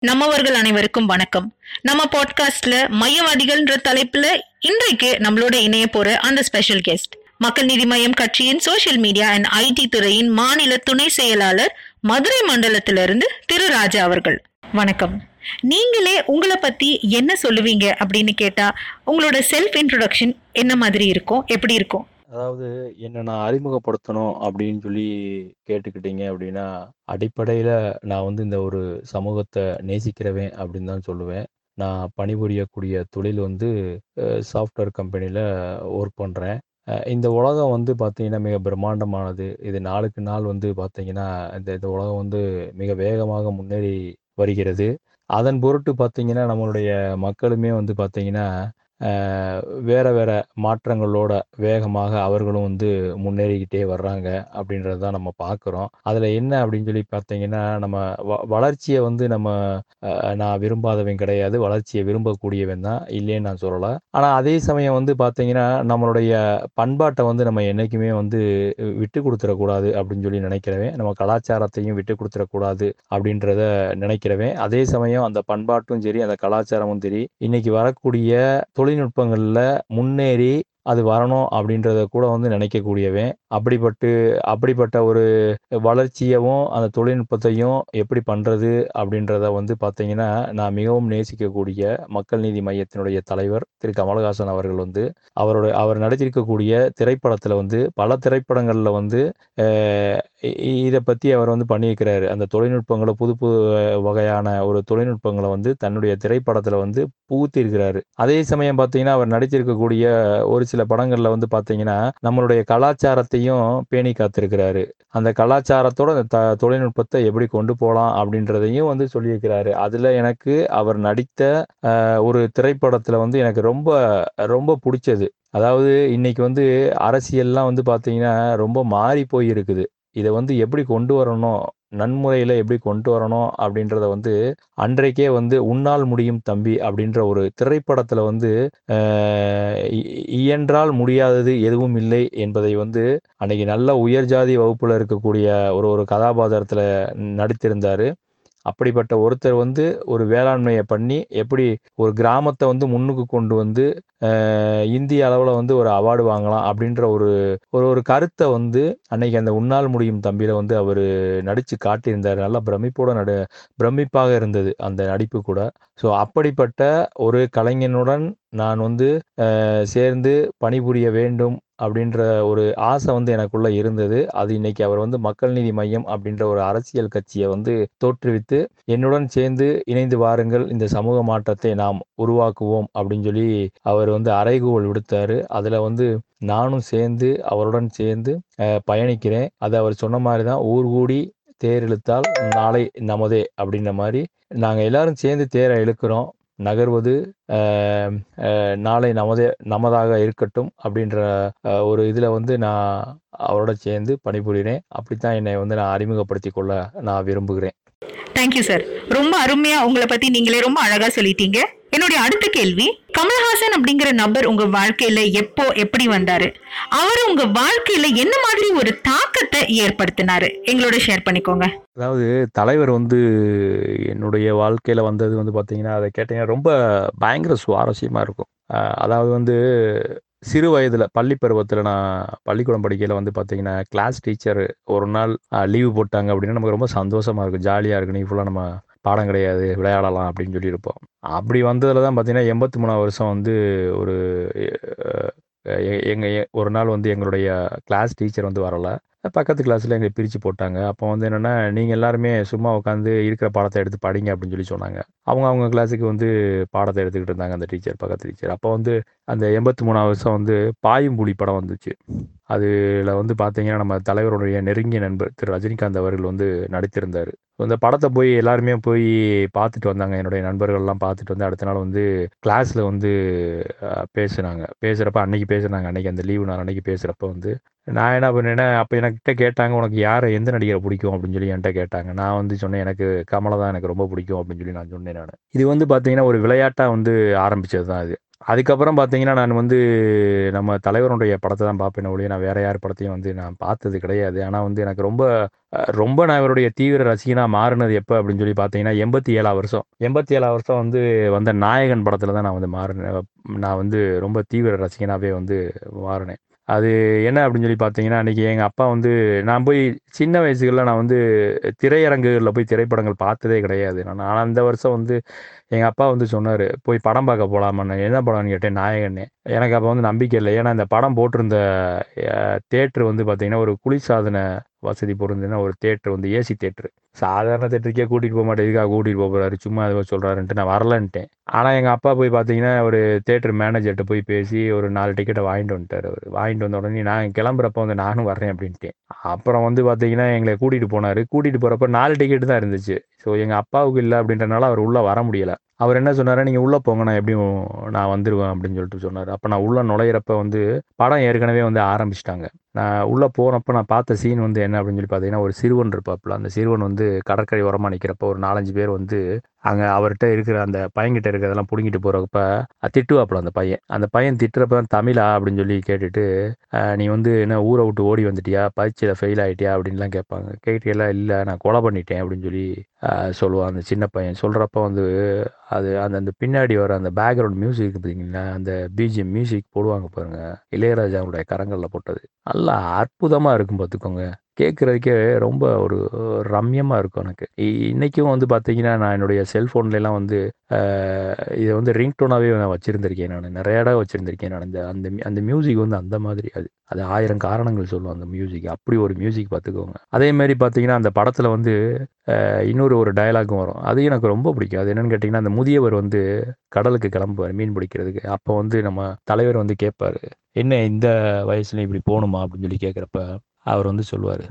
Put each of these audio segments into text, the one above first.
நம்மவர்கள் அனைவருக்கும் வணக்கம். நம்ம பாட்காஸ்ட்ல மையவாதிகள்ன்ற தலைப்புல இன்றைக்கு நம்மளோட இணைய போற அந்த ஸ்பெஷல் கெஸ்ட் மக்கள் நீதி மையம் கட்சியின் சோசியல் மீடியா அண்ட் ஐடி துறையின் மாநில துணை செயலாளர் மதுரை மண்டலத்திலிருந்து திரு ராஜா அவர்கள். வணக்கம். நீங்களே உங்களை பத்தி என்ன சொல்லுவீங்க அப்படின்னு கேட்டா உங்களோட செல்ஃப் இன்ட்ரோடக்ஷன் என்ன மாதிரி இருக்கும் எப்படி இருக்கும்? அதாவது என்ன நான் அறிமுகப்படுத்தணும் அப்படின்னு சொல்லி கேட்டுக்கிட்டீங்க அப்படின்னா அடிப்படையில் நான் வந்து இந்த ஒரு சமூகத்தை நேசிக்கிறவன் அப்படின்னு தான் சொல்லுவேன். நான் பணிபுரியக்கூடிய தொழில் வந்து சாஃப்ட்வேர் கம்பெனியில் ஒர்க் பண்ணுறேன் இந்த உலகம் வந்து பார்த்திங்கன்னா மிக பிரம்மாண்டமானது. இது நாளுக்கு நாள் வந்து பார்த்திங்கன்னா இந்த இந்த உலகம் வந்து மிக வேகமாக முன்னேறி வருகிறது. அதன் பொருட்டு பார்த்திங்கன்னா நம்மளுடைய மக்களுமே வந்து பார்த்திங்கன்னா வேற வேற மாற்றங்களோட வேகமாக அவர்களும் வந்து முன்னேறிக்கிட்டே வர்றாங்க அப்படின்றது தான் நம்ம பார்க்குறோம். அதில் என்ன அப்படின்னு சொல்லி பார்த்தீங்கன்னா நம்ம வ வளர்ச்சியை வந்து நம்ம நான் விரும்பாதவன் கிடையாது. வளர்ச்சியை விரும்பக்கூடியவன் தான் இல்லைன்னு நான் சொல்லலை. ஆனால் அதே சமயம் வந்து பார்த்தீங்கன்னா நம்மளுடைய பண்பாட்டை வந்து நம்ம என்றைக்குமே வந்து விட்டு கொடுத்துடக்கூடாது அப்படின்னு சொல்லி நினைக்கிறவன் நம்ம கலாச்சாரத்தையும் விட்டு கொடுத்துடக்கூடாது அப்படின்றத நினைக்கிறவன். அதே சமயம் அந்த பண்பாட்டும் சரி அந்த கலாச்சாரமும் சரி இன்னைக்கு வரக்கூடிய தொழில் தொழில்நுட்பங்களில் முன்னேறி அது வரணும் அப்படின்றத கூட வந்து நினைக்கக்கூடியவன். அப்படிப்பட்டு அப்படிப்பட்ட ஒரு வளர்ச்சியவும் அந்த தொழில்நுட்பத்தையும் எப்படி பண்ணுறது அப்படின்றத வந்து பார்த்தீங்கன்னா நான் மிகவும் நேசிக்கக்கூடிய மக்கள் நீதி மையத்தினுடைய தலைவர் திரு. கமலஹாசன் அவர்கள் வந்து அவரோட அவர் நடிச்சிருக்கக்கூடிய திரைப்படத்தில் வந்து பல திரைப்படங்களில் வந்து இதை பற்றி அவர் வந்து பண்ணியிருக்கிறாரு. அந்த தொழில்நுட்பங்களை புது புது வகையான ஒரு தொழில்நுட்பங்களை வந்து தன்னுடைய திரைப்படத்தில் வந்து புகுத்திருக்கிறாரு அதே சமயம் பார்த்தீங்கன்னா அவர் நடிச்சிருக்கக்கூடிய ஒரு சில சில படங்களில் வந்து பார்த்தீங்கன்னா நம்மளுடைய கலாச்சாரத்தையும் பேணி காத்திருக்கிறாரு. அந்த கலாச்சாரத்தோட த தொழில்நுட்பத்தை எப்படி கொண்டு போகலாம் அப்படின்றதையும் வந்து சொல்லியிருக்கிறாரு. அதில் எனக்கு அவர் நடித்த ஒரு திரைப்படத்துல வந்து எனக்கு ரொம்ப ரொம்ப பிடிச்சது. அதாவது இன்னைக்கு வந்து அரசியல்லாம் வந்து பார்த்தீங்கன்னா ரொம்ப மாறி போயிருக்குது இதை வந்து எப்படி கொண்டு வரணும் நன்முறையில் எப்படி கொண்டு வரணும் அப்படின்றத வந்து அன்றைக்கே வந்து உன்னால் முடியும் தம்பி அப்படின்ற ஒரு திரைப்படத்தில் வந்து இயன்றால் முடியாதது எதுவும் இல்லை என்பதை வந்து அன்னைக்கு நல்ல உயர் ஜாதி வகுப்பில் இருக்கக்கூடிய ஒரு ஒரு கதாபாத்திரத்தில் நடித்திருந்தார். அப்படிப்பட்ட ஒருத்தர் வந்து ஒரு வேளாண்மையை பண்ணி எப்படி ஒரு கிராமத்தை வந்து முன்னுக்கு கொண்டு வந்து இந்திய அளவில் வந்து ஒரு அவார்டு வாங்கலாம் அப்படின்ற ஒரு ஒரு ஒரு கருத்தை வந்து அன்னைக்கு அந்த உன்னால் முடியும் தம்பியில் வந்து அவர் நடித்து காட்டியிருந்தார். நல்லா பிரமிப்போட நடு பிரமிப்பாக இருந்தது அந்த நடிப்பு கூட. ஸோ அப்படிப்பட்ட ஒரு கலைஞனுடன் நான் வந்து சேர்ந்து பணிபுரிய வேண்டும் அப்படின்ற ஒரு ஆசை வந்து எனக்குள்ள இருந்தது. அது இன்னைக்கு அவர் வந்து மக்கள் நீதி மையம் அப்படின்ற ஒரு அரசியல் கட்சியை வந்து தோற்றுவித்து என்னுடன் சேர்ந்து இணைந்து வாருங்கள் இந்த சமூக மாற்றத்தை நாம் உருவாக்குவோம் அப்படின்னு சொல்லி அவர் வந்து அறைகூவல் விடுத்தாரு. அதில் வந்து நானும் சேர்ந்து அவருடன் சேர்ந்து பயணிக்கிறேன். அது அவர் சொன்ன மாதிரி தான் ஊர் கூடி தேர் இழுத்தால் நாளை நமதே அப்படின்ற மாதிரி நாங்கள் எல்லாரும் சேர்ந்து தேரை இழுக்கிறோம். நகர்வது நாளை நமதே நமதாக இருக்கட்டும் அப்படின்ற ஒரு இதில் வந்து நான் அவரோட சேர்ந்து பணிபுரிகிறேன். அப்படித்தான் என்னை வந்து நான் அறிமுகப்படுத்தி கொள்ள நான் விரும்புகிறேன். தேங்க்யூ சார் ரொம்ப அருமையா உங்களை பத்தி நீங்களே ரொம்ப அழகா சொல்லிட்டீங்க. என்னுடைய அடுத்த கேள்வி கமல்ஹாசன் அப்படிங்கிற நபர் உங்க வாழ்க்கையில எப்போ எப்படி வந்தாரு? அவர் உங்க வாழ்க்கையில என்ன மாதிரி ஒரு தாக்கத்தை ஏற்படுத்தினாரு? எங்களோட ஷேர் பண்ணிக்கோங்க. அதாவது தலைவர் வந்து என்னுடைய வாழ்க்கையில வந்தது வந்து பாத்தீங்கன்னா அதை கேட்டீங்கன்னா ரொம்ப பயங்கர சுவாரஸ்யமா இருக்கும். அதாவது வந்து சிறு வயதில் பள்ளி பருவத்தில் நான் பள்ளிக்கூடம் படிக்கையில் வந்து பார்த்தீங்கன்னா கிளாஸ் டீச்சர் ஒரு நாள் லீவு போட்டாங்க அப்படின்னா நமக்கு ரொம்ப சந்தோஷமாக இருக்கும். ஜாலியாக இருக்கு நீ ஃபுல்லாக நம்ம பாடம் கிடையாது விளையாடலாம் அப்படின்னு சொல்லியிருப்போம் அப்படி வந்ததில் தான் பார்த்தீங்கன்னா எண்பத்தி மூணாவது வருஷம் வந்து ஒரு எங்கள் ஒரு நாள் வந்து எங்களுடைய கிளாஸ் டீச்சர் வந்து வரலை. பக்கத்து கிளாஸில் எங்களை பிரித்து போட்டாங்க. அப்போ வந்து என்னென்னா நீங்கள் எல்லாருமே சும்மா உட்காந்து இருக்கிற பாடத்தை எடுத்து படிங்க அப்படின்னு சொல்லி சொன்னாங்க. அவங்க அவங்க கிளாஸுக்கு வந்து பாடத்தை எடுத்துக்கிட்டு இருந்தாங்க அந்த டீச்சர் பக்கத்து டீச்சர் அப்போ வந்து அந்த எண்பத்தி மூணாவது வருஷம் வந்து பாயும்புலி படம் வந்துச்சு. அதில் வந்து பார்த்தீங்கன்னா நம்ம தலைவருடைய நெருங்கிய நண்பர் திரு. ரஜினிகாந்த் அவர்கள் வந்து நடித்திருந்தார். இந்த படத்தை போய் எல்லாருமே போய் பார்த்துட்டு வந்தாங்க. என்னுடைய நண்பர்கள்லாம் பார்த்துட்டு வந்து அடுத்த நாள் வந்து கிளாஸில் வந்து பேசுனாங்க. பேசுகிறப்ப அன்னைக்கு பேசுனாங்க. அன்னைக்கு அந்த லீவு நாள் அன்னைக்கு பேசுகிறப்ப வந்து நான் என்ன பண்ணேன்னா அப்போ எனக்கிட்ட கேட்டாங்க உனக்கு யாரை எந்த நடிகரை பிடிக்கும்? அப்படின்னு சொல்லி என்கிட்ட கேட்டாங்க. நான் வந்து சொன்னேன் எனக்கு கமலை தான் எனக்கு ரொம்ப பிடிக்கும். அப்படின்னு சொல்லி நான் சொன்னேன் நான். இது வந்து பார்த்தீங்கன்னா ஒரு விளையாட்டாக வந்து ஆரம்பித்தது தான் இது. அதுக்கப்புறம் பார்த்தீங்கன்னா நான் வந்து நம்ம தலைவருடைய படத்தை தான் பார்ப்பேன் ஒழிய நான் வேற யார் படத்தையும் வந்து நான் பார்த்தது கிடையாது. ஆனால் வந்து எனக்கு ரொம்ப ரொம்ப நான் இவருடைய தீவிர ரசிகனாக மாறினது எப்போ அப்படின்னு சொல்லி பார்த்தீங்கன்னா எண்பத்தி ஏழாம் வருஷம். எண்பத்தி ஏழாம் வருஷம் வந்து வந்த நாயகன் படத்தில் தான் நான் வந்து மாறினேன் நான் வந்து ரொம்ப தீவிர ரசிகனாகவே வந்து மாறினேன். அது என்ன அப்படின்னு சொல்லி பார்த்தீங்கன்னா அன்றைக்கி எங்கள் அப்பா வந்து நான் போய் சின்ன வயசுகளில் நான் வந்து திரையரங்குகளில் போய் திரைப்படங்கள் பார்த்ததே கிடையாது. நான் ஆனால் அந்த வருஷம் வந்து எங்கள் அப்பா வந்து சொன்னார் போய் படம் பார்க்க போகலாமான்னு என்ன படம்னு கேட்டேன் நாயகன்னு. எனக்கு அப்போ வந்து நம்பிக்கை இல்லை. ஏன்னா இந்த படம் போட்டிருந்த தேட்ரு வந்து பார்த்தீங்கன்னா ஒரு குளிர்சாதன வசதி பொருந்தின ஒரு தேட்டர் வந்து ஏசி தேட்டரு சாதாரண தேட்டருக்கே கூட்டிகிட்டு போக மாட்டேன். இதுக்காக கூட்டிகிட்டு போக போகிறாரு சும்மா அதை சொல்கிறாருன்ட்டு நான் வரலன்ட்டேன். ஆனால் எங்கள் அப்பா போய் பார்த்தீங்கன்னா ஒரு தேட்டர் மேனேஜர்கிட்ட போய் பேசி ஒரு நாலு டிக்கெட்டை வாங்கிட்டு வந்துட்டார் அவர். வாங்கிட்டு வந்த உடனே நான் கிளம்புறப்ப வந்து நானும் வர்றேன் அப்படின்ட்டேன். அப்புறம் வந்து பார்த்தீங்கன்னா எங்களை கூட்டிகிட்டு போனார். கூட்டிகிட்டு போகிறப்ப நாலு டிக்கெட் தான் இருந்துச்சு. ஸோ எங்கள் அப்பாவுக்கு இல்லை அப்படின்றனால அவர் உள்ளே வர முடியலை. அவர் என்ன சொன்னார்? நீங்கள் உள்ளே போங்க. நான் எப்படியும் நான் வந்துடுவேன் அப்படின்னு சொல்லிட்டு சொன்னார். அப்போ நான் உள்ளே நுழையிறப்ப வந்து படம் ஏற்கனவே வந்து ஆரம்பிச்சிட்டாங்க. நான் உள்ளே போகிறப்ப நான் பார்த்த சீன் வந்து என்ன அப்படின்னு சொல்லி பார்த்தீங்கன்னா ஒரு சிறுவன் இருப்பாப்புல. அந்த சிறுவன் வந்து கடற்கரை ஓரமாக நிற்கிறப்ப ஒரு நாலஞ்சு பேர் வந்து அங்கே அவர்கிட்ட இருக்கிற அந்த பையன்கிட்ட இருக்கிறதெல்லாம் பிடுங்கிட்டு போகிறப்ப திட்டுவாப்பில் அந்த பையன். அந்த பையன் திட்டுறப்ப தான் தமிழா? அப்படின்னு சொல்லி கேட்டுட்டு நீ வந்து என்ன ஊரை விட்டு ஓடி வந்துட்டியா? பரீட்சையில் ஃபெயில் ஆகிட்டியா அப்படின்லாம் கேட்பாங்க. கேட்டீங்களா இல்லை நான் கொலை பண்ணிட்டேன் அப்படின்னு சொல்லி சொல்லுவான் அந்த சின்ன பையன். சொல்கிறப்ப வந்து அது அந்த அந்த பின்னாடி வர அந்த பேக்ரவுண்ட் மியூசிக் பார்த்தீங்கன்னா அந்த பிஜிஎம் மியூசிக் போடுவாங்க பாருங்கள் இளையராஜாவுடைய கரங்களில் போட்டது. நல்லா அற்புதமாக இருக்கும் பார்த்துக்கோங்க. கேட்குறதுக்கே ரொம்ப ஒரு ரம்யமாக இருக்கும் எனக்கு. இன்றைக்கும் வந்து பார்த்தீங்கன்னா நான் என்னுடைய செல்ஃபோன்லாம் வந்து இதை வந்து ரிங்டோனாகவே நான் வச்சுருந்துருக்கேன் நான். நிறைய இடம் வச்சுருந்துருக்கேன் நான். அந்த அந்த அந்த மியூசிக் வந்து அந்த மாதிரி. அது அது ஆயிரம் காரணங்கள் சொல்லும் அந்த மியூசிக். அப்படி ஒரு மியூசிக் பார்த்துக்கோங்க. அதே மாதிரி பார்த்தீங்கன்னா அந்த படத்தில் வந்து இன்னொரு ஒரு டயலாகும் வரும். அது எனக்கு ரொம்ப பிடிக்கும். அது என்னென்னு கேட்டிங்கன்னா அந்த முதியவர் வந்து கடலுக்கு கிளம்புவார் மீன் பிடிக்கிறதுக்கு. அப்போ வந்து நம்ம தலைவர் வந்து கேட்பார் என்ன இந்த வயசுல இப்படி போகணுமா அப்படின்னு சொல்லி கேட்குறப்ப அவர் வந்து சொல்லுவார்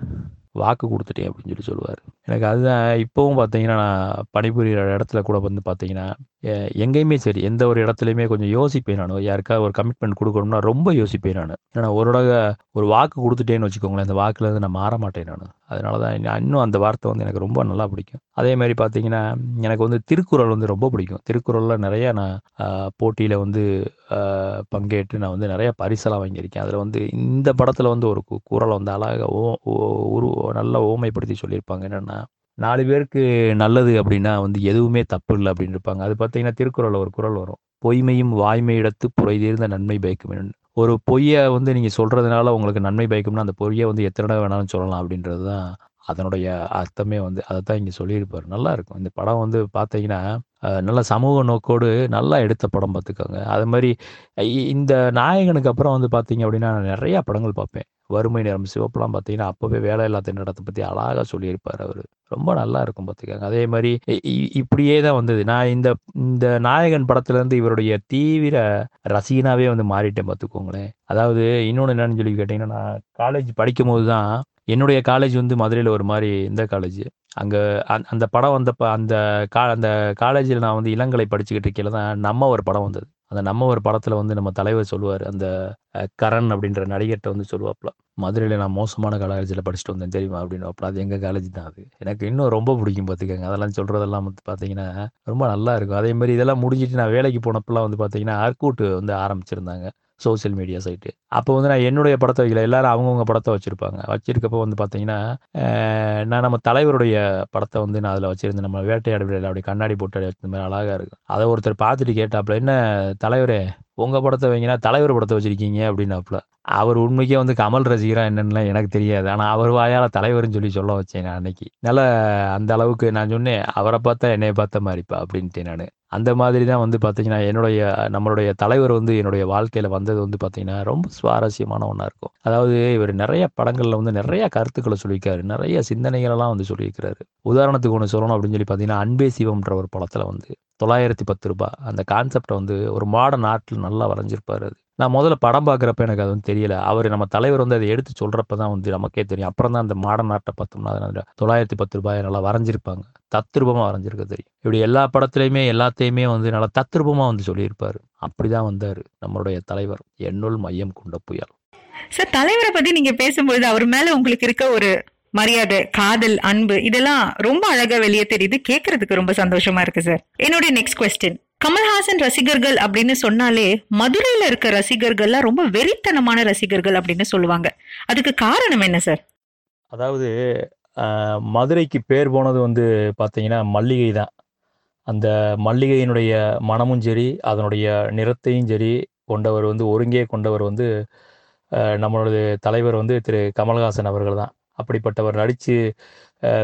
வாக்கு கொடுத்துட்டேன் அப்படின்னு சொல்லி சொல்லுவார். எனக்கு அதுதான் இப்போவும் பார்த்தீங்கன்னா நான் பணிபுரிகிற இடத்துல கூட வந்து பார்த்தீங்கன்னா எங்கேயுமே சரி எந்த ஒரு இடத்துலையுமே கொஞ்சம் யோசிப்பேன் நான். யாருக்காவது ஒரு கமிட்மெண்ட் கொடுக்கணும்னா ரொம்ப யோசிப்பேன் நான். ஏன்னா ஒரு ஒரு வாக்கு கொடுத்துட்டேன்னு வச்சுக்கோங்களேன் அந்த வாக்குலேருந்து நான் மாற மாட்டேன் நான். அதனால தான் இன்னும் அந்த வார்த்தை வந்து எனக்கு ரொம்ப நல்லா பிடிக்கும். அதே மாதிரி பார்த்தீங்கன்னா எனக்கு வந்து திருக்குறள் வந்து ரொம்ப பிடிக்கும். திருக்குறளில் நிறையா நான் போட்டியில் வந்து பங்கேற்று நான் வந்து நிறையா பரிசெல்லாம் வாங்கியிருக்கேன். அதில் வந்து இந்த படத்தில் வந்து ஒரு கு- வந்து அழகாக ஓ ஓ- உரு நல்ல ஓமைப்படுத்தி சொல்லியிருப்பாங்க. என்னென்னா நாலு பேருக்கு நல்லது அப்படின்னா வந்து எதுவுமே தப்பு இல்லை அப்படின்னு இருப்பாங்க. அது பார்த்தீங்கன்னா திருக்குறளில் ஒரு குறள் வரும். பொய்மையும் வாய்மையிடத்து புரை தீர்ந்த நன்மை பயக்கும் ஒரு பொய்யை வந்து நீங்கள் சொல்கிறதுனால உங்களுக்கு நன்மை பயக்கும்னா அந்த பொய்யை வந்து எத்தனை வேணாலும் சொல்லலாம் அப்படின்றது தான் அதனுடைய அர்த்தமே வந்து. அதை தான் இங்கே சொல்லியிருப்பார். நல்லா இருக்கும். இந்த படம் வந்து பார்த்தீங்கன்னா நல்ல சமூக நோக்கோடு நல்லா எடுத்த படம் பார்த்துக்கோங்க அது மாதிரி இ- இந்த நாயகனுக்கு அப்புறம் வந்து பார்த்தீங்க அப்படின்னா நான் நிறையா படங்கள் பார்ப்பேன் வறுமை நிறம் சிவப்புலாம் பார்த்தீங்கன்னா அப்போவே வேலையில்லா திண்டாட்டத்தை பற்றி அழகாக சொல்லியிருப்பார் அவர். ரொம்ப நல்லா இருக்கும் பார்த்துக்கோங்க. அதே மாதிரி இ- இப்படியே தான் வந்தது. நான் இந்த இந்த நாயகன் படத்துலேருந்து இவருடைய தீவிர ரசிகனாகவே வந்து மாறிட்டேன் பார்த்துக்கோங்களேன். அதாவது இன்னொன்று என்னன்னு சொல்லி கேட்டிங்கன்னா நான் காலேஜ் படிக்கும் போது தான் என்னுடைய காலேஜ் வந்து மதுரையில் ஒரு மாதிரி இந்த காலேஜ் அங்கே அந்த படம் வந்தப்போ அந்த கா அந்த காலேஜில் நான் வந்து இளங்கலை படிச்சுக்கிட்டு இருக்கையில தான் நம்ம ஒரு படம் வந்தது. அந்த நம்ம ஒரு படத்தில் வந்து நம்ம தலைவர் சொல்லுவார். அந்த கரண் அப்படின்ற நடிகர்கிட்ட வந்து சொல்லுவாப்ல மதுரையில் நான் மோசமான காலேஜில் படிச்சுட்டு வந்தேன் தெரியுமா? அப்படின்னு அப்போ அது எங்கள் காலேஜ் தான் அது. எனக்கு இன்னும் ரொம்ப பிடிக்கும் பார்த்துக்கோங்க அதெல்லாம் சொல்கிறதெல்லாம் வந்து பார்த்தீங்கன்னா ரொம்ப நல்லா இருக்கும். அதே மாதிரி இதெல்லாம் முடிஞ்சிட்டு நான் வேலைக்கு போனப்பெல்லாம் வந்து பார்த்தீங்கன்னா அர்க்கூட்டு வந்து ஆரம்பிச்சிருந்தாங்க. Social media site. அப்போ வந்து நான் என்னுடைய படத்தை வைக்கல. எல்லாரும் அவங்கவுங்க படத்தை வச்சுருப்பாங்க. வச்சிருக்கப்போ வந்து பார்த்தீங்கன்னா நான் நம்ம தலைவருடைய படத்தை வந்து நான் அதில் வச்சுருந்தேன். நம்ம வேட்டையாடு விளையாட அப்படி கண்ணாடி போட்டு வச்ச மாதிரி அழகாக இருக்கும். அதை ஒருத்தர் பார்த்துட்டு கேட்டாப்புல என்ன தலைவரே உங்கள் படத்தை வைங்கன்னா தலைவர் படத்தை வச்சுருக்கீங்க அப்படின்னாப்புல. அவர் உண்மைக்கே வந்து கமல் ரசிகரா என்னன்னுலாம் எனக்கு தெரியாது. ஆனால் அவர் வாயால் தலைவர்னு சொல்லி சொல்ல வச்சேன் நான் அன்னைக்கு. நல்ல அந்த அளவுக்கு நான் சொன்னேன் அவரை பார்த்தா என்னை பார்த்த மாதிரிப்பா அப்படின்ட்டேன் நான். அந்த மாதிரி தான் வந்து பார்த்தீங்கன்னா என்னுடைய நம்மளுடைய தலைவர் வந்து என்னுடைய வாழ்க்கையில் வந்தது வந்து பார்த்தீங்கன்னா ரொம்ப சுவாரஸ்யமான ஒன்றா இருக்கும். அதாவது இவர் நிறைய படங்களில் வந்து நிறைய கருத்துக்களை சொல்லியிருக்காரு. நிறைய சிந்தனைகளெல்லாம் வந்து சொல்லியிருக்கிறாரு. உதாரணத்துக்கு ஒன்று சொல்லணும் அப்படின்னு சொல்லி பார்த்தீங்கன்னா அன்பே சிவம்ன்ற ஒரு படத்தில் வந்து தொள்ளாயிரத்தி பத்து ரூபாய் அந்த கான்செப்டை வந்து ஒரு மாடர்ன் ஆர்ட்டில் நல்லா வரைஞ்சிருப்பார் அது. நான் முதல்ல படம் பார்க்குறப்ப எனக்கு அது வந்து தெரியல. அவர் நம்ம தலைவர் வந்து அதை எடுத்து சொல்கிறப்ப தான் வந்து நமக்கே தெரியும். அப்புறம் தான் அந்த மாடர்ன் ஆர்ட்டை பார்த்தோம்னா அதில் தொள்ளாயிரத்தி பத்து ரூபாய் நல்லா வரைஞ்சிருப்பாங்க. தத்ரூபமாக வரைஞ்சிருக்க தெரியும். இப்படி எல்லா படத்துலையுமே எல்லாத்தையுமே வந்து நல்லா தத்ரூபமாக வந்து சொல்லியிருப்பார். அப்படி தான் வந்தார் நம்மளுடைய தலைவர். என்னுள் மையம் கொண்ட புயல். சார் தலைவரை பத்தி நீங்க பேசும்பொழுது அவர் மேல உங்களுக்கு இருக்க ஒரு மரியாதை காதல் அன்பு இதெல்லாம் ரொம்ப அழகா வெளியே தெரியுது. கேட்கறதுக்கு ரொம்ப சந்தோஷமா இருக்கு சார் என்னுடைய நெக்ஸ்ட் கொஸ்டின் கமல்ஹாசன் ரசிகர்கள் அப்படின்னு சொன்னாலே மதுரையில இருக்க ரசிகர்கள்லாம் ரொம்ப வெறித்தனமான ரசிகர்கள் அப்படின்னு சொல்லுவாங்க. அதுக்கு காரணம் என்ன சார் அதாவது மதுரைக்கு பேர் போனது வந்து பார்த்தீங்கன்னா மல்லிகை தான். அந்த மல்லிகையினுடைய மனமும் சரி அதனுடைய நிறத்தையும் சரி கொண்டவர் வந்து ஒருங்கே கொண்டவர் வந்து நம்மளோட தலைவர் வந்து திரு கமல்ஹாசன் அவர்கள் தான். அப்படிப்பட்டவர் நடித்து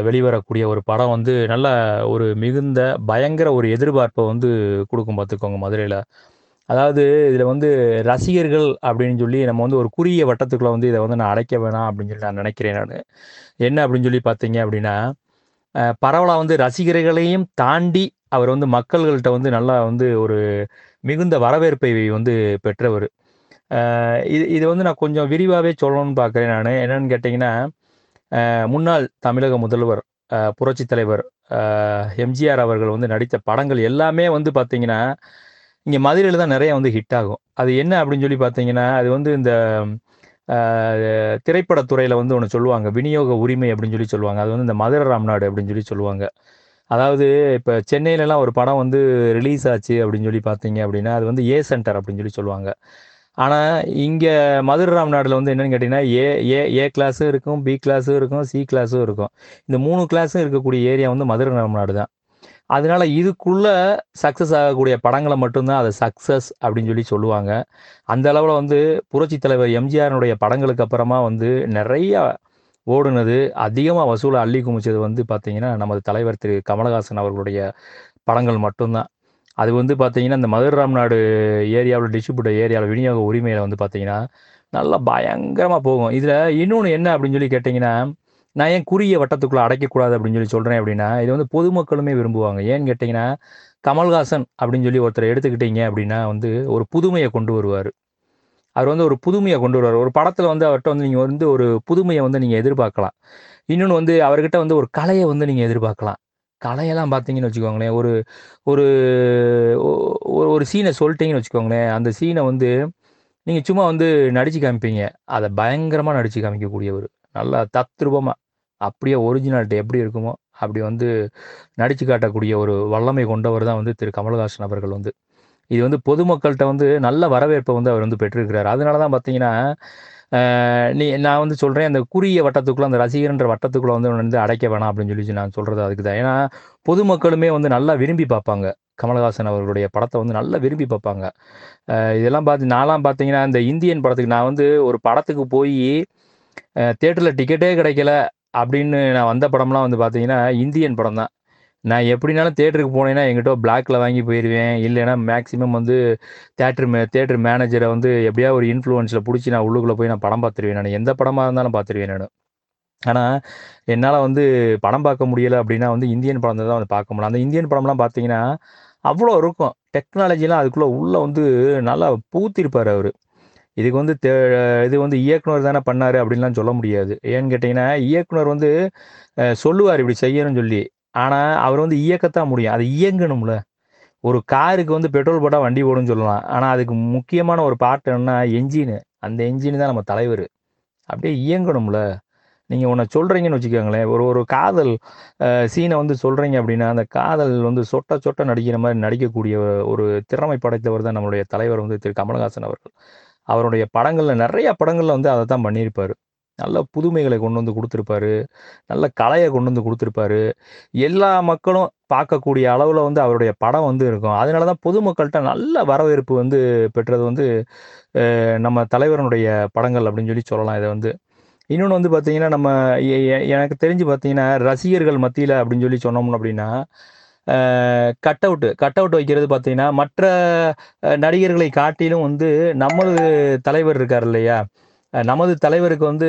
வெளிவரக்கூடிய ஒரு படம் வந்து நல்ல ஒரு மிகுந்த பயங்கர ஒரு எதிர்பார்ப்பை வந்து கொடுக்கும் பார்த்துக்கோங்க மதுரையில். அதாவது இதில் வந்து ரசிகர்கள் அப்படின்னு சொல்லி நம்ம வந்து ஒரு குறுகிய வட்டத்துக்குள்ளே வந்து இதை வந்து நான் அடைக்க வேணாம் அப்படின்னு சொல்லி நான் நினைக்கிறேன் நான். என்ன அப்படின்னு சொல்லி பார்த்தீங்க அப்படின்னா பரவலாக வந்து ரசிகர்களையும் தாண்டி அவர் வந்து மக்கள்கள்கிட்ட வந்து நல்லா வந்து ஒரு மிகுந்த வரவேற்பை வந்து பெற்றவர். இது இது வந்து நான் கொஞ்சம் விரிவாகவே சொல்லணும்னு பார்க்குறேன் நான். என்னென்னு கேட்டிங்கன்னா முன்னாள் தமிழக முதல்வர் புரட்சி புரட்சித் தலைவர் எம்ஜிஆர் அவர்கள் வந்து நடித்த படங்கள் எல்லாமே வந்து பார்த்தீங்கன்னா இங்கே மதுரையில் தான் நிறைய வந்து ஹிட் ஆகும். அது என்ன அப்படின்னு சொல்லி பார்த்தீங்கன்னா அது வந்து இந்த திரைப்படத்துறையில் வந்து ஒன்று சொல்லுவாங்க விநியோக உரிமை அப்படின்னு சொல்லி சொல்லுவாங்க. அது வந்து இந்த மதுரை ராம்நாடு அப்படின்னு சொல்லி சொல்லுவாங்க. அதாவது இப்போ சென்னையிலலாம் ஒரு படம் வந்து ரிலீஸ் ஆச்சு அப்படின்னு சொல்லி பார்த்தீங்க அப்படின்னா அது வந்து ஏ சென்டர் அப்படின்னு சொல்லி சொல்லுவாங்க. ஆனால் இங்கே மதுரை ராம்நாடில் வந்து என்னென்னு கேட்டிங்கன்னா ஏ ஏ ஏ கிளாஸும் இருக்கும் பி கிளாஸும் இருக்கும் சி கிளாஸும் இருக்கும். இந்த மூணு கிளாஸும் இருக்கக்கூடிய ஏரியா வந்து மதுரை ராம்நாடு தான். அதனால இதுக்குள்ள சக்ஸஸ் ஆகக்கூடிய படங்களை மட்டும்தான் அது சக்ஸஸ் அப்படின்னு சொல்லி சொல்லுவாங்க. அந்த அளவில் வந்து புரட்சி தலைவர் எம்ஜிஆருடைய படங்களுக்கு அப்புறமா வந்து நிறைய ஓடுனது அதிகமாக வசூலை அள்ளி குமிச்சது வந்து பார்த்தீங்கன்னா நமது தலைவர் திரு கமலஹாசன் அவர்களுடைய படங்கள் மட்டும்தான். அது வந்து பார்த்தீங்கன்னா இந்த மதுரை ராம்நாடு ஏரியாவில் டிஸ்ட்ரிபியூட்டர் ஏரியாவில் விநியோக உரிமையில் வந்து பார்த்தீங்கன்னா நல்லா பயங்கரமாக போகும். இதில் இன்னொன்று என்ன அப்படின்னு சொல்லி கேட்டிங்கன்னா நான் ஏன் குறுகிய வட்டத்துக்குள்ளே அடைக்கக்கூடாது அப்படின்னு சொல்லி சொல்கிறேன் அப்படின்னா இது வந்து பொதுமக்களுமே விரும்புவாங்க. ஏன்னு கேட்டிங்கன்னா கமல்ஹாசன் அப்படின்னு சொல்லி ஒருத்தர் எடுத்துக்கிட்டீங்க அப்படின்னா வந்து ஒரு புதுமையை கொண்டு வருவார். அவர் வந்து ஒரு புதுமையை கொண்டு வருவார். ஒரு படத்தில் வந்து அவர்கிட்ட வந்து நீங்கள் வந்து ஒரு புதுமையை வந்து நீங்கள் எதிர்பார்க்கலாம். இன்னொன்று வந்து அவர்கிட்ட வந்து ஒரு கலையை வந்து நீங்கள் எதிர்பார்க்கலாம். கலையெல்லாம் பார்த்தீங்கன்னு வச்சுக்கோங்களேன் ஒரு ஒரு ஒரு சீனை சொல்லிட்டீங்கன்னு வச்சுக்கோங்களேன் அந்த சீனை வந்து நீங்கள் சும்மா வந்து நடித்து காமிப்பீங்க. அதை பயங்கரமாக நடித்து காமிக்கக்கூடியவர். நல்லா தத்ரூபமாக அப்படியே ஒரிஜினாலிட்டி எப்படி இருக்குமோ அப்படி வந்து நடித்து காட்டக்கூடிய ஒரு வல்லமை கொண்டவர் தான் வந்து திரு. கமலஹாசன் அவர்கள் வந்து. இது வந்து பொதுமக்கள்கிட்ட வந்து நல்ல வரவேற்பை வந்து அவர் வந்து பெற்றிருக்கிறார். அதனால தான் பார்த்தீங்கன்னா நீ நான் வந்து சொல்கிறேன் அந்த குறுகிய வட்டத்துக்குள்ளே அந்த ரசிகர்ன்ற வட்டத்துக்குள்ளே வந்து வந்து அடைக்க வேணாம் அப்படின்னு சொல்லி நான் சொல்கிறது அதுக்கு தான். ஏன்னா பொதுமக்களுமே வந்து நல்லா விரும்பி பார்ப்பாங்க. கமலஹாசன் அவர்களுடைய படத்தை வந்து நல்லா விரும்பி பார்ப்பாங்க. இதெல்லாம் பார்த்து நான்லாம் பார்த்தீங்கன்னா இந்த இந்தியன் படத்துக்கு நான் வந்து ஒரு படத்துக்கு போய் தேட்டரில் டிக்கெட்டே கிடைக்கல அப்படின்னு நான் வந்த படம்லாம் வந்து பார்த்தீங்கன்னா இந்தியன் படம் தான். நான் எப்படினாலும் தேட்டருக்கு போனேன்னா எங்கிட்ட பிளாக்ல வாங்கி போயிடுவேன் இல்லைன்னா மேக்ஸிமம் வந்து தேட்டர் மே தேட்டர் மேனேஜரை வந்து எப்படியா ஒரு இன்ஃப்ளூயன்ஸில் பிடிச்சி நான் உள்ளுக்குள்ளே போய் நான் படம் பார்த்துருவேன் நான். எந்த படமாக இருந்தாலும் பார்த்துருவேன் நான். ஆனால் என்னால் வந்து படம் பார்க்க முடியலை அப்படின்னா வந்து இந்தியன் படம் தான் வந்து பார்க்க முடியல அந்த இந்தியன் படம்லாம் பார்த்தீங்கன்னா அவ்வளோ இருக்கும். டெக்னாலஜிலாம் அதுக்குள்ளே உள்ளே வந்து நல்லா பூத்திருப்பார் அவர். இதுக்கு வந்து தே இது வந்து இயக்குனர் தானே பண்ணார் அப்படின்லாம் சொல்ல முடியாது. ஏன்னு கேட்டிங்கன்னா இயக்குனர் வந்து சொல்லுவார் இப்படி செய்யணும்னு சொல்லி. ஆனால் அவர் வந்து இயக்கத்தான் முடியும். அது இயங்கணும்ல. ஒரு காருக்கு வந்து பெட்ரோல் போட்டால் வண்டி ஓடும்னு சொல்லலாம். ஆனால் அதுக்கு முக்கியமான ஒரு பார்ட் என்னன்னா என்ஜினு அந்த என்ஜின் தான் நம்ம தலைவர். அப்படியே இயங்கணும்ல. நீங்கள் ஒன்று சொல்கிறீங்கன்னு வச்சுக்கோங்களேன். ஒரு ஒரு காதல் சீனை வந்து சொல்கிறீங்க அப்படின்னா அந்த காதல் வந்து சொட்ட சொட்ட நடிக்கிற மாதிரி நடிக்கக்கூடிய ஒரு திறமை படைத்தவர் தான் நம்மளுடைய தலைவர் வந்து திரு. கமலஹாசன் அவர்கள். அவருடைய படங்களில் நிறைய படங்களில் வந்து அதை தான் பண்ணியிருப்பார். நல்ல புதுமைகளை கொண்டு வந்து கொடுத்துருப்பாரு. நல்ல கலையை கொண்டு வந்து கொடுத்துருப்பாரு. எல்லா மக்களும் பார்க்கக்கூடிய அளவில் வந்து அவருடைய படம் வந்து இருக்கும். அதனால தான் பொதுமக்கள்கிட்ட நல்ல வரவேற்பு வந்து பெற்றது வந்து நம்ம தலைவரனுடைய படங்கள் அப்படின்னு சொல்லி சொல்லலாம் இதை வந்து. இன்னொன்று வந்து பார்த்தீங்கன்னா நம்ம எனக்கு தெரிஞ்சு பார்த்தீங்கன்னா ரசிகர்கள் மத்தியில் அப்படின்னு சொல்லி சொன்னோம்னு அப்படின்னா கட் அவுட்டு கட் அவுட் வைக்கிறது பார்த்தீங்கன்னா மற்ற நடிகர்களை காட்டிலும் வந்து நமது தலைவர் இருக்கார் இல்லையா? நமது தலைவருக்கு வந்து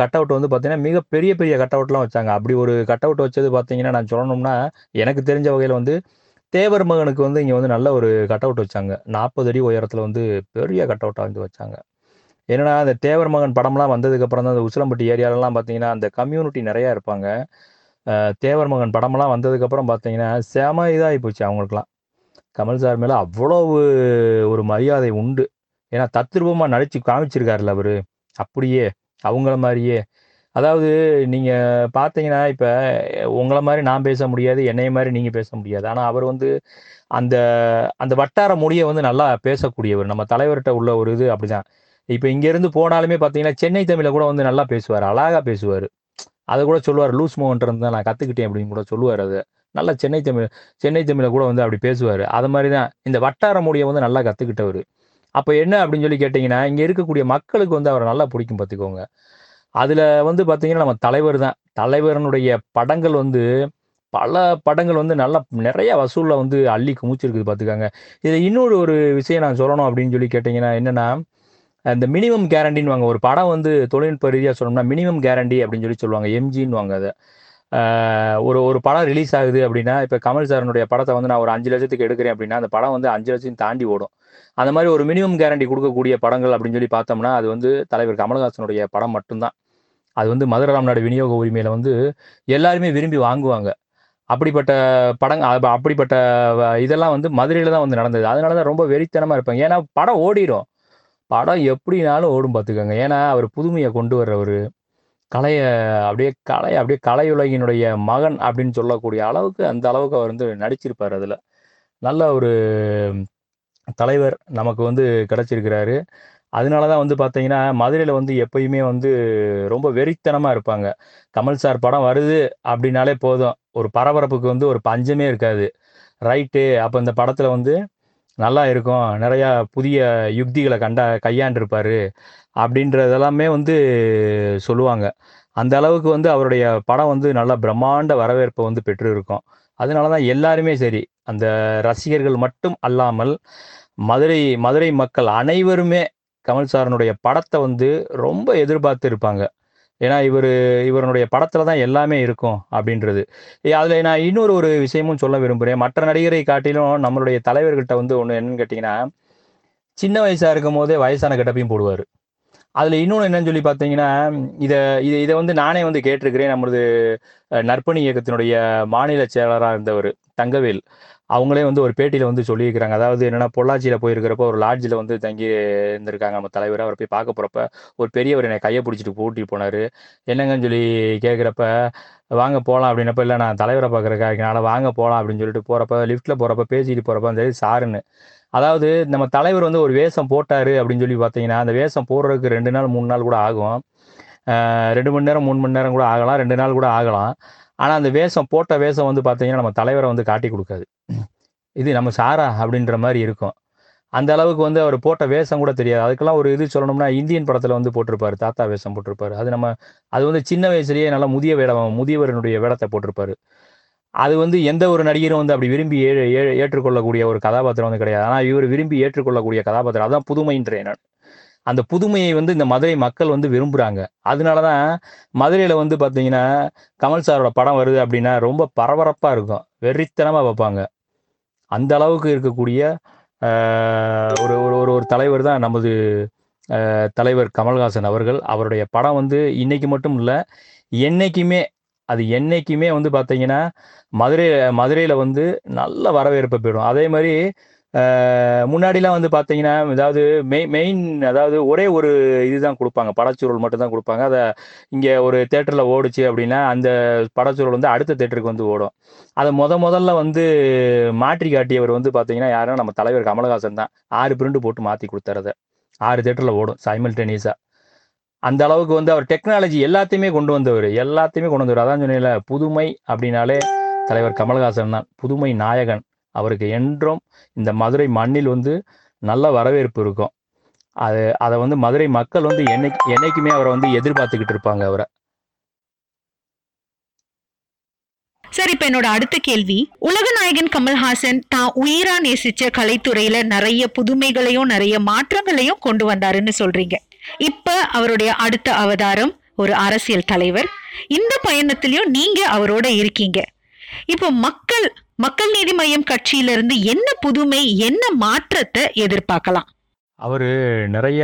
கட் அவுட் வந்து பார்த்தீங்கன்னா மிக பெரிய பெரிய கட் அவுட்லாம் வச்சாங்க. அப்படி ஒரு கட் அவுட் வச்சது பார்த்தீங்கன்னா நான் சொல்லணும்னா எனக்கு தெரிஞ்ச வகையில் வந்து தேவர் மகனுக்கு வந்து இங்கே வந்து நல்ல ஒரு கட் அவுட் வச்சாங்க. நாற்பது அடி உயரத்தில் வந்து பெரிய கட் அவுட்டாக வந்து வச்சாங்க. என்னன்னா அந்த தேவர் மகன் படம்லாம் வந்ததுக்கப்புறம் தான் அந்த உசிலம்பட்டி ஏரியாலலாம் பார்த்தீங்கன்னா அந்த கம்யூனிட்டி நிறையா இருப்பாங்க. தேவர் மகன் படம்லாம் வந்ததுக்கப்புறம் பார்த்தீங்கன்னா செம இதாகி போச்சு அவங்களுக்குலாம் கமல் சார் மேலே அவ்வளவு ஒரு மரியாதை உண்டு. ஏன்னா தத்ரூபமாக நடிச்சு காமிச்சிருக்காருல்ல அவர். அப்படியே அவங்கள மாதிரியே அதாவது நீங்கள் பார்த்தீங்கன்னா, இப்போ உங்களை மாதிரி நான் பேச முடியாது. என்னைய மாதிரி நீங்கள் பேச முடியாது. ஆனால் அவர் வந்து அந்த அந்த வட்டார மொழியை வந்து நல்லா பேசக்கூடியவர். நம்ம தலைவர்கிட்ட உள்ள ஒரு இது அப்படிதான். இப்போ இங்கேருந்து போனாலுமே பார்த்தீங்கன்னா, சென்னை தமிழை கூட வந்து நல்லா பேசுவார் அழகாக பேசுவார் அதை கூட சொல்லுவார் லூஸ் மோகன்ட்ட தான் நான் கற்றுக்கிட்டேன் அப்படின்னு கூட சொல்லுவார் அது நல்லா சென்னை தமிழ் சென்னை தமிழை கூட வந்து அப்படி பேசுவார் அது மாதிரி தான் இந்த வட்டார மொழியை வந்து நல்லா கற்றுக்கிட்டவர் அப்போ என்ன அப்படின்னு சொல்லி கேட்டிங்கன்னா இங்கே இருக்கக்கூடிய மக்களுக்கு வந்து அவரை நல்லா பிடிக்கும் பார்த்துக்கோங்க. அதில் வந்து பார்த்தீங்கன்னா, நம்ம தலைவர் தான். தலைவரினுடைய படங்கள் வந்து பல படங்கள் வந்து நல்லா நிறைய வசூலில் வந்து அள்ளி குமிச்சிருக்குது பார்த்துக்காங்க இதில் இன்னொரு ஒரு விஷயம் நான் சொல்லணும் அப்படின்னு சொல்லி கேட்டிங்கன்னா என்னென்னா இந்த மினிமம் கேரண்டின்னு வாங்க ஒரு படம் வந்து தொழில்நுட்ப ரீதியாக சொல்லணும்னா, மினிமம் கேரண்டி அப்படின்னு சொல்லி சொல்லுவாங்க. எம்ஜின்னு வாங்க அதை ஒரு ஒரு படம் ரிலீஸ் ஆகுது அப்படின்னா, இப்போ கமல் சாரனுடைய படத்தை வந்து நான் ஒரு 5,00,000க்கு எடுக்கிறேன் அப்படின்னா, அந்த படம் வந்து அஞ்சு லட்சம் தாண்டி ஓடும். அந்த மாதிரி ஒரு மினிமம் கேரண்டி கொடுக்கக்கூடிய படங்கள் அப்படின்னு சொல்லி பார்த்தோம்னா, அது வந்து தலைவர் கமலஹாசனுடைய படம் மட்டும்தான் அது வந்து மதுரை ராம்நாடு விநியோக உரிமையில வந்து எல்லாருமே விரும்பி வாங்குவாங்க. அப்படிப்பட்ட படங்க அப்படிப்பட்ட இதெல்லாம் வந்து மதுரையில் தான் வந்து நடந்தது. அதனால தான் ரொம்ப வெறித்தனமாக இருப்பாங்க. ஏன்னா படம் ஓடிரும். படம் எப்படினாலும் ஓடும் பார்த்துக்கோங்க ஏன்னா அவர் புதுமையை கொண்டு வர்றவர் கலைய அப்படியே கலை அப்படியே கலையுலகினுடைய மகன் அப்படின்னு சொல்லக்கூடிய அளவுக்கு அந்த அளவுக்கு அவர் வந்து நடிச்சிருப்பார் அதில் நல்ல ஒரு தலைவர் நமக்கு வந்து கிடச்சிருக்கிறாரு அதனால தான் வந்து பார்த்தீங்கன்னா, மதுரையில் வந்து எப்பயுமே வந்து ரொம்ப வெறித்தனமாக இருப்பாங்க. கமல் சார் படம் வருது அப்படின்னாலே போதும். ஒரு பரபரப்புக்கு வந்து ஒரு பஞ்சமே இருக்காது. ரைட்டு அப்போ இந்த படத்தில் வந்து நல்லா இருக்கும். நிறையா புதிய யுக்திகளை கண்டா கையாண்டிருப்பார் அப்படின்றதெல்லாமே வந்து சொல்லுவாங்க. அந்த அளவுக்கு வந்து அவருடைய படம் வந்து நல்ல பிரம்மாண்ட வரவேற்பை வந்து பெற்றிருக்கும். அதனால தான் எல்லாருமே சரி, அந்த ரசிகர்கள் மட்டும் அல்லாமல், மதுரை மதுரை மக்கள் அனைவருமே கமல் சாரனுடைய படத்தை வந்து ரொம்ப எதிர்பார்த்து இருப்பாங்க. ஏன்னா இவர் இவருடைய படத்துல தான் எல்லாமே இருக்கும் அப்படின்றது. அதில் நான் இன்னொரு ஒரு விஷயமும் சொல்ல விரும்புகிறேன் மற்ற நடிகரை காட்டிலும் நம்மளுடைய தலைவர்கிட்ட வந்து ஒன்று என்னன்னு கேட்டிங்கன்னா சின்ன வயசா இருக்கும்போதே வயசான கெட்டப்பையும் போடுவார் அதில் இன்னொன்று என்னன்னு சொல்லி பார்த்தீங்கன்னா, இதை இதை இதை வந்து நானே வந்து கேட்டிருக்கிறேன். நம்மளது நற்பணி இயக்கத்தினுடைய மாநில செயலராக இருந்தவர் தங்கவேல். அவங்களே வந்து ஒரு பேட்டியில் வந்து சொல்லியிருக்கிறாங்க. அதாவது என்னென்னா பொள்ளாச்சியில் போயிருக்கிறப்போ ஒரு லாட்ஜில் வந்து தங்கி இருந்திருக்காங்க நம்ம தலைவர். அவரை போய் பார்க்க போகிறப்ப ஒரு பெரியவர் என்னை கையை பிடிச்சிட்டு கூட்டிட்டு போனாரு. என்னங்கன்னு சொல்லி கேட்குறப்ப "வாங்க போகலாம் அப்படின்னப்ப, இல்லை நான் தலைவரை பார்க்குறக்கா இருக்கனால வாங்க போகலாம் அப்படின்னு சொல்லிட்டு போகிறப்ப லிஃப்ட்டில் போகிறப்ப பேசிட்டு போகிறப்ப அந்த சாருன்னு. அதாவது நம்ம தலைவர் வந்து ஒரு வேஷம் போட்டார் அப்படின்னு சொல்லி பார்த்தீங்கன்னா, அந்த வேஷம் போடுறதுக்கு ரெண்டு நாள், மூணு நாள் கூட ஆகும். ரெண்டு மணி நேரம், மூணு மணி நேரம் கூட ஆகலாம். ரெண்டு நாள் கூட ஆகலாம். ஆனால் அந்த வேஷம் போட்ட வேஷம் வந்து பார்த்தீங்கன்னா, நம்ம தலைவரை வந்து காட்டி கொடுக்காது "இது நம்ம சாரா?" அப்படின்ற மாதிரி இருக்கும். அந்த அளவுக்கு வந்து அவர் போட்ட வேஷம் கூட தெரியாது. அதுக்கெல்லாம் ஒரு இது சொல்லணும்னா, இந்தியன் படத்தில் வந்து போட்டிருப்பாரு. தாத்தா வேஷம் போட்டிருப்பாரு. அது நம்ம அது வந்து சின்ன வயசுலேயே நல்லா முதிய வேடம் முதியவரினுடைய வேடத்தை போட்டிருப்பாரு. அது வந்து எந்த ஒரு நடிகரும் வந்து அப்படி விரும்பி ஏ ஏ ஏற்றுக்கொள்ளக்கூடிய ஒரு கதாபாத்திரம் வந்து கிடையாது. ஆனால் இவரு விரும்பி ஏற்றுக்கொள்ளக்கூடிய கதாபாத்திரம். அதான் புதுமைன்றேன் நான். அந்த புதுமையை வந்து இந்த மதுரை மக்கள் வந்து விரும்புகிறாங்க அதனால தான் மதுரையில் வந்து பார்த்தீங்கன்னா, கமல் சாரோட படம் வருது அப்படின்னா, ரொம்ப பரபரப்பாக இருக்கும். வெறித்தனமாக பார்ப்பாங்க. அந்த அளவுக்கு இருக்கக்கூடிய ஒரு ஒரு ஒரு ஒரு தலைவர் தான் நமது தலைவர் கமல்ஹாசன் அவர்கள். அவருடைய படம் வந்து இன்னைக்கு மட்டும் இல்லை என்றைக்குமே அது என்றைக்குமே வந்து பார்த்தீங்கன்னா, மதுரை மதுரையில் வந்து நல்ல வரவேற்பை பெறும். அதே மாதிரி முன்னாடிலாம் வந்து பார்த்தீங்கன்னா, அதாவது மெய் மெயின் அதாவது ஒரே ஒரு இதுதான் கொடுப்பாங்க படச்சுருள் மட்டும்தான் கொடுப்பாங்க அதை இங்கே ஒரு தேட்டரில் ஓடுச்சு அப்படின்னா, அந்த படச்சுருள் வந்து அடுத்த தேட்டருக்கு வந்து ஓடும். அதை முத முதல்ல வந்து மாற்றி காட்டியவர் வந்து பார்த்தீங்கன்னா, யாருன்னா நம்ம தலைவர் கமலஹாசன் தான். ஆறு பிரிண்ட் போட்டு மாற்றி குடுத்தாரு அத. 6 தியேட்டர்ல ஓடும் சைமல்டேனியஸா. அந்த அளவுக்கு வந்து அவர் டெக்னாலஜி எல்லாத்தையுமே கொண்டு வந்தவர் எல்லாத்தையுமே கொண்டு வந்தவர் அதான் சொன்னீங்களே புதுமை அப்படின்னாலே தலைவர் கமலஹாசன் தான். புதுமை நாயகன். அவருக்கு என்றும் இந்த மதுரை மண்ணில் வந்து நல்ல வரவேற்பு இருக்கும். அது அதை வந்து மதுரை மக்கள் வந்து என்னைக் என்னைக்குமே அவரை வந்து எதிர்பார்த்துக்கிட்டு இருப்பாங்க அவரை. சரி இப்ப என்னோட அடுத்த கேள்வி. உலகநாயகன் கமல்ஹாசன் தான் உயிரா நேசிச்ச கலைத்துறையில நிறைய புதுமைகளையும் நிறைய மாற்றங்களையும் கொண்டு வந்தாருன்னு சொல்றீங்க. இப்ப அவருடைய அடுத்த அவதாரம் ஒரு அரசியல் தலைவர். இந்த பயணத்திலயும் நீங்க அவரோட இருக்கீங்க. இப்போ மக்கள் மக்கள் நீதி மய்யம் கட்சியிலிருந்து என்ன புதுமை என்ன மாற்றத்தை எதிர்பார்க்கலாம் அவர் நிறைய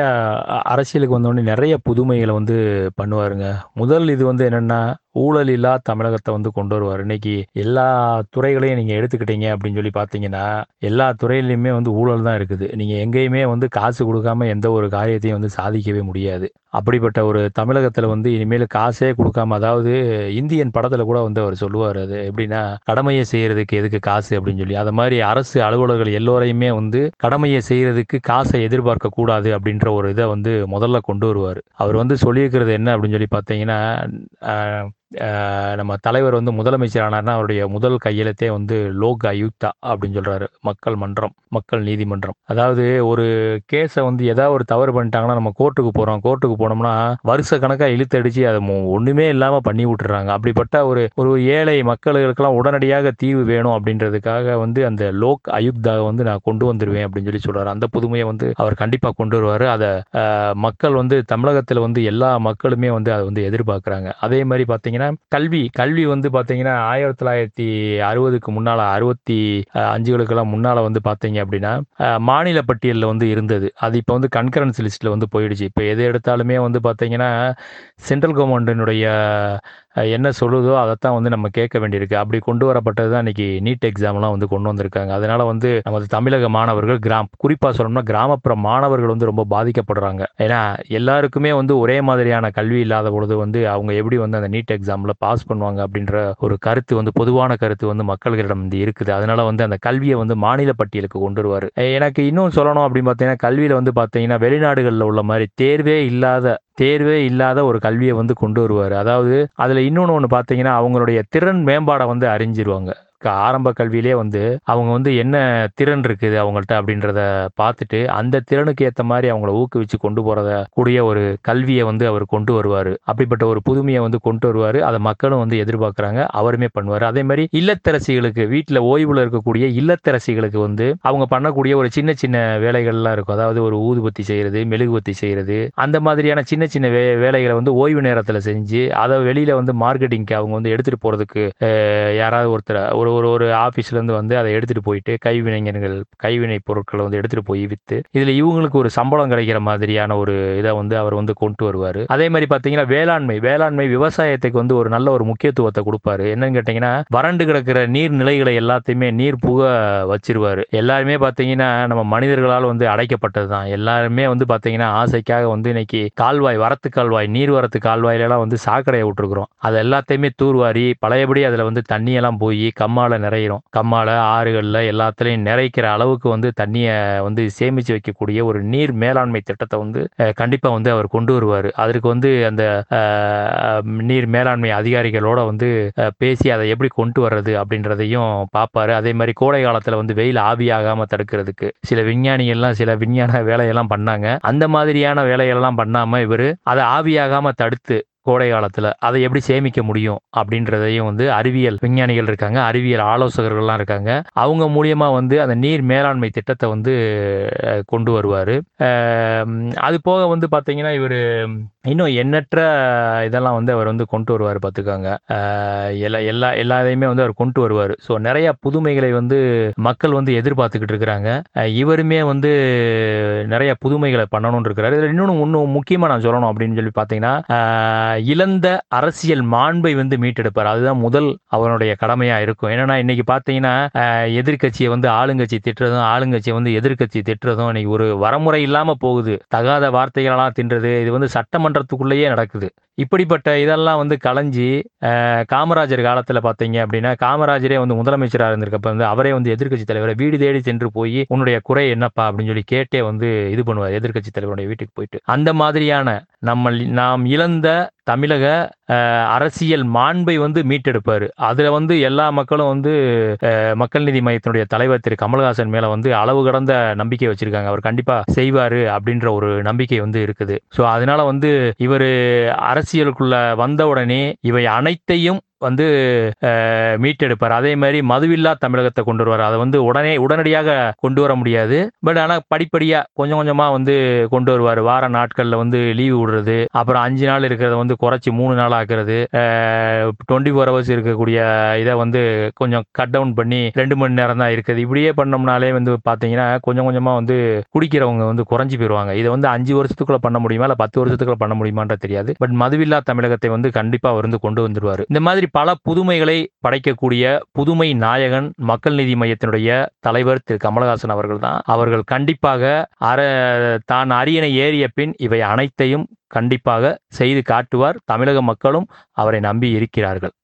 அரசியலுக்கு வந்தோடனே நிறைய புதுமைகளை வந்து பண்ணுவாருங்க. முதல் இது வந்து என்னென்னா ஊழல் இல்லா தமிழகத்தை வந்து கொண்டு வருவார். இன்னைக்கு எல்லா துறைகளையும் நீங்கள் எடுத்துக்கிட்டீங்க அப்படின்னு சொல்லி பார்த்தீங்கன்னா எல்லா துறையிலையுமே வந்து ஊழல் தான் இருக்குது. நீங்கள் எங்கேயுமே வந்து காசு கொடுக்காம எந்த ஒரு காரியத்தையும் வந்து சாதிக்கவே முடியாது. அப்படிப்பட்ட ஒரு தமிழகத்தில் வந்து இனிமேல் காசே கொடுக்காம அதாவது இந்தியன் படத்தில் கூட வந்து அவர் சொல்லுவார் அது எப்படின்னா கடமையை செய்கிறதுக்கு எதுக்கு காசு அப்படின்னு சொல்லி. அது மாதிரி அரசு அலுவலர்கள் எல்லோரையுமே வந்து கடமையை செய்கிறதுக்கு காசை எதிர்பார்க்க கூடாது அப்படின்ற ஒரு இதை வந்து முதல்ல கொண்டு வருவார். அவர் வந்து சொல்லியிருக்கிறது என்ன அப்படின்னு சொல்லி பார்த்தீங்கன்னா நம்ம தலைவர் வந்து முதலமைச்சர் ஆனார்னா அவருடைய முதல் கையெழுத்தே வந்து லோக் ஆயுக்தா அப்படின்னு சொல்றாரு. மக்கள் மன்றம் மக்கள் நீதிமன்றம். அதாவது ஒரு கேஸை வந்து ஏதாவது ஒரு தவறு பண்ணிட்டாங்கன்னா நம்ம கோர்ட்டுக்கு போறோம். கோர்ட்டுக்கு போனோம்னா வருஷ கணக்கா இழுத்தடிச்சு அதை ஒன்றுமே ஒண்ணுமே இல்லாம பண்ணி விட்டுறாங்க. அப்படிப்பட்ட ஒரு ஒரு ஏழை மக்களுக்கெல்லாம் உடனடியாக தீர்வு வேணும் அப்படின்றதுக்காக வந்து அந்த லோக் அயுக்தா வந்து நான் கொண்டு வந்துருவேன் அப்படின்னு சொல்லி சொல்றாரு. அந்த புதுமையை வந்து அவர் கண்டிப்பா கொண்டு வருவார். அதை மக்கள் வந்து தமிழகத்துல வந்து எல்லா மக்களுமே வந்து அதை வந்து எதிர்பார்க்குறாங்க. அதே மாதிரி கல்வி கல்வி வந்து பாத்தீங்கன்னா ஆயிரத்தி தொள்ளாயிரத்தி அறுபதுக்கு முன்னால அறுபத்தி அஞ்சுகளுக்கெல்லாம் முன்னால வந்து பார்த்தீங்க அப்படின்னா மாநில பட்டியலில் வந்து இருந்தது. அது இப்போ வந்து கன்கரன்ஸ் லிஸ்ட்ல வந்து போயிடுச்சு. இப்போ எது எடுத்தாலுமே வந்து பாத்தீங்கன்னா சென்ட்ரல் கவர்மெண்டினுடைய என்ன சொல்லுதோ அதைத்தான் வந்து நம்ம கேட்க வேண்டியிருக்கு. அப்படி கொண்டு வரப்பட்டது தான் இன்னைக்கு நீட் எக்ஸாம்லாம் வந்து கொண்டு வந்திருக்காங்க. அதனால வந்து நமது தமிழக மாணவர்கள் கிராம் குறிப்பாக சொல்லணும்னா கிராமப்புற மாணவர்கள் வந்து ரொம்ப பாதிக்கப்படுறாங்க. ஏன்னா எல்லாருக்குமே வந்து ஒரே மாதிரியான கல்வி இல்லாத பொழுது வந்து அவங்க எப்படி வந்து அந்த நீட் எக்ஸாமில் பாஸ் பண்ணுவாங்க அப்படின்ற ஒரு கருத்து வந்து பொதுவான கருத்து வந்து மக்கள்களிடம் வந்து இருக்குது. அதனால வந்து அந்த கல்வியை வந்து மாநில பட்டியலுக்கு கொண்டு வருவார். எனக்கு இன்னும் சொல்லணும் அப்படின்னு பார்த்தீங்கன்னா கல்வியில் வந்து பார்த்தீங்கன்னா வெளிநாடுகளில் உள்ள மாதிரி தேர்வே இல்லாத தேர்வே இல்லாத ஒரு கல்வியை வந்து கொண்டு வருவார். அதாவது அதில் இன்னொன்று ஒன்று பார்த்தீங்கன்னா அவங்களுடைய திறன் மேம்பாடை வந்து அறிஞ்சிருவாங்க. ஆரம்ப கல்வியிலே வந்து அவங்க வந்து என்ன திறன் இருக்குது அவங்கள்ட்ட அப்படின்றத பார்த்துட்டு அந்த திறனுக்கு ஏற்ற மாதிரி அவங்கள ஊக்குவிச்சு கொண்டு போறத கூடிய ஒரு கல்வியை வந்து அவர் கொண்டு வருவார். அப்படிப்பட்ட ஒரு புதுமையை வந்து கொண்டு வருவார். அதை மக்களும் வந்து எதிர்பார்க்குறாங்க. அவருமே பண்ணுவார். அதே மாதிரி இல்லத்தரசிகளுக்கு வீட்டில் ஓய்வில் இருக்கக்கூடிய இல்லத்தரசிகளுக்கு வந்து அவங்க பண்ணக்கூடிய ஒரு சின்ன சின்ன வேலைகள்லாம் இருக்கும். அதாவது ஒரு ஊதுபத்தி செய்யறது மெழுகுபத்தி செய்யறது. அந்த மாதிரியான சின்ன சின்ன வே வேலைகளை வந்து ஓய்வு நேரத்தில் செஞ்சு அதை வெளியில் வந்து மார்க்கெட்டிங்க்கு அவங்க வந்து எடுத்துகிட்டு போகிறதுக்கு யாராவது ஒருத்தர் ஒரு ஒரு ஒரு ஆஃபீஸ்லேருந்து வந்து அதை எடுத்துட்டு போயிட்டு கைவினைஞர்கள் கைவினை பொருட்களை வந்து எடுத்துட்டு போய் வித்து இதுல இவங்களுக்கு ஒரு சம்பளம் கிடைக்கிற மாதிரியான ஒரு இதை வந்து அவர் வந்து கொண்டு வருவார். அதே மாதிரி பாத்தீங்கன்னா வேளாண்மை வேளாண்மை விவசாயத்துக்கு வந்து ஒரு நல்ல ஒரு முக்கியத்துவத்தை கொடுப்பாரு. என்னன்னு கேட்டீங்கன்னா வறண்டு கிடக்கிற நீர்நிலைகளை எல்லாத்தையுமே நீர் புக வச்சிருவாரு. எல்லாருமே பாத்தீங்கன்னா நம்ம மனிதர்களால் வந்து அடைக்கப்பட்டது தான். எல்லாருமே வந்து பாத்தீங்கன்னா ஆசைக்காக வந்து இன்னைக்கு கால்வாய் வரத்து கால்வாய் நீர் வரத்து கால்வாயிலலாம் வந்து சாக்கடையை விட்டுருக்குறோம். அது எல்லாத்தையுமே தூர்வாரி பழையபடி அதுல வந்து தண்ணியெல்லாம் போய் கம்மால நிறையிறோம் கம்மால ஆறுகளில் எல்லாத்துலேயும் நிறைக்கிற அளவுக்கு வந்து தண்ணியை வந்து சேமிச்சு வைக்கக்கூடிய ஒரு நீர் மேலாண்மை திட்டத்தை வந்து கண்டிப்பாக வந்து அவர் கொண்டு வருவார். அதற்கு வந்து அந்த நீர் மேலாண்மை அதிகாரிகளோட வந்து பேசி அதை எப்படி கொண்டு வர்றது அப்படின்றதையும் பார்ப்பாரு அதே மாதிரி கோடை காலத்தில் வந்து வெயில் ஆவியாகாமல் தடுக்கிறதுக்கு சில விஞ்ஞானிகள்லாம் சில விஞ்ஞான வேலையெல்லாம் பண்ணாங்க. அந்த மாதிரியான வேலையெல்லாம் பண்ணாமல் இவர் அதை ஆவியாகாமல் தடுத்து கோடை காலத்தில் அதை எப்படி சேமிக்க முடியும் அப்படின்றதையும் வந்து அறிவியல் விஞ்ஞானிகள் இருக்காங்க அறிவியல் ஆலோசகர்கள்லாம் இருக்காங்க. அவங்க மூலியமாக வந்து அந்த நீர் மேலாண்மை திட்டத்தை வந்து கொண்டு வருவார். அது போக வந்து பார்த்தீங்கன்னா இவர் இன்னும் எண்ணற்ற இதெல்லாம் வந்து அவர் வந்து கொண்டு வருவார் பார்த்துக்கோங்க எல்லா எல்லா எல்லா இதையுமே வந்து அவர் கொண்டு வருவார். ஸோ நிறைய புதுமைகளை வந்து மக்கள் வந்து எதிர்பார்த்துக்கிட்டு இருக்கிறாங்க. இவருமே வந்து நிறைய புதுமைகளை பண்ணணும்னு இருக்கிறாரு. இதில் இன்னொன்று இன்னும் முக்கியமாக நான் சொல்லணும் அப்படின்னு சொல்லி பார்த்தீங்கன்னா இழந்த அரசியல் மாண்பை வந்து மீட்டெடுப்பார். அதுதான் முதல் அவருடைய கடமையாக இருக்கும். என்னன்னா இன்னைக்கு பார்த்தீங்கன்னா எதிர்கட்சியை எதிர்க்கட்சியை வந்து ஆளுங்கட்சி திட்டுறதும் ஆளுங்கட்சியை வந்து எதிர்க்கட்சி திட்டுறதும் இன்னைக்கு ஒரு வரமுறை இல்லாமல் போகுது. தகாத வார்த்தைகளெல்லாம் தின்றது. இது வந்து சட்டமன்ற சட்டமன்றத்துக்குள்ளேயே நடக்குது. இப்படிப்பட்ட இதெல்லாம் வந்து களைஞ்சி காமராஜர் காலத்தில் பார்த்தீங்க அப்படின்னா காமராஜரே வந்து முதலமைச்சராக இருந்திருக்கப்ப வந்து அவரே வந்து எதிர்க்கட்சி தலைவரை வீடு தேடி சென்று போய் உன்னுடைய குறை என்னப்பா? அப்படின்னு சொல்லி கேட்டே வந்து இது பண்ணுவார் எதிர்க்கட்சி தலைவருடைய வீட்டுக்கு போயிட்டு. அந்த மாதிரியான நம்ம நாம் இழந்த தமிழக அரசியல் மாண்பை வந்து மீட்டெடுப்பார். அதில் வந்து எல்லா மக்களும் வந்து மக்கள் நீதி மையத்தினுடைய தலைவர் திரு. கமல்ஹாசன் மேலே வந்து அளவு கடந்த நம்பிக்கை வச்சிருக்காங்க. அவர் கண்டிப்பாக செய்வார் அப்படின்ற ஒரு நம்பிக்கை வந்து இருக்குது. ஸோ அதனால வந்து இவர் அரசியலுக்குள்ள வந்த உடனே இவை அனைத்தையும் வந்து மீட்டெடுப்பார். அதே மாதிரி மதுவில்லா தமிழகத்தை கொண்டு வருவார். அதை வந்து உடனே உடனடியாக கொண்டு வர முடியாது. பட் ஆனால் படிப்படியாக கொஞ்சம் கொஞ்சமாக வந்து கொண்டு வருவார். வார நாட்களில் வந்து லீவு விடுறது. அப்புறம் அஞ்சு நாள் இருக்கிறத வந்து குறைச்சி மூணு நாள் ஆக்குறது. டுவெண்ட்டி ஃபோர் ஹவர்ஸ் இருக்கக்கூடிய இதை வந்து கொஞ்சம் கட் டவுன் பண்ணி ரெண்டு மணி நேரம் தான் இருக்குது. இப்படியே பண்ணோம்னாலே வந்து பார்த்தீங்கன்னா கொஞ்சம் கொஞ்சமாக வந்து குடிக்கிறவங்க வந்து குறைஞ்சி போயிடுவாங்க. இதை வந்து அஞ்சு வருஷத்துக்குள்ள பண்ண முடியுமா? இல்லை பத்து வருஷத்துக்குள்ள பண்ண முடியுமான்ற தெரியாது. பட் மதுவில்லா தமிழகத்தை வந்து கண்டிப்பாக வந்து கொண்டு வந்துடுவார். இந்த மாதிரி பல புதுமைகளை படைக்கக்கூடிய புதுமை நாயகன் மக்கள் நீதி மையத்தினுடைய தலைவர் திரு. கமலஹாசன் அவர்கள் தான் அவர்கள் கண்டிப்பாக அற தான் அரியணை ஏறிய பின் இவை அனைத்தையும் கண்டிப்பாக செய்து காட்டுவார். தமிழக மக்களும் அவரை நம்பி இருக்கிறார்கள்.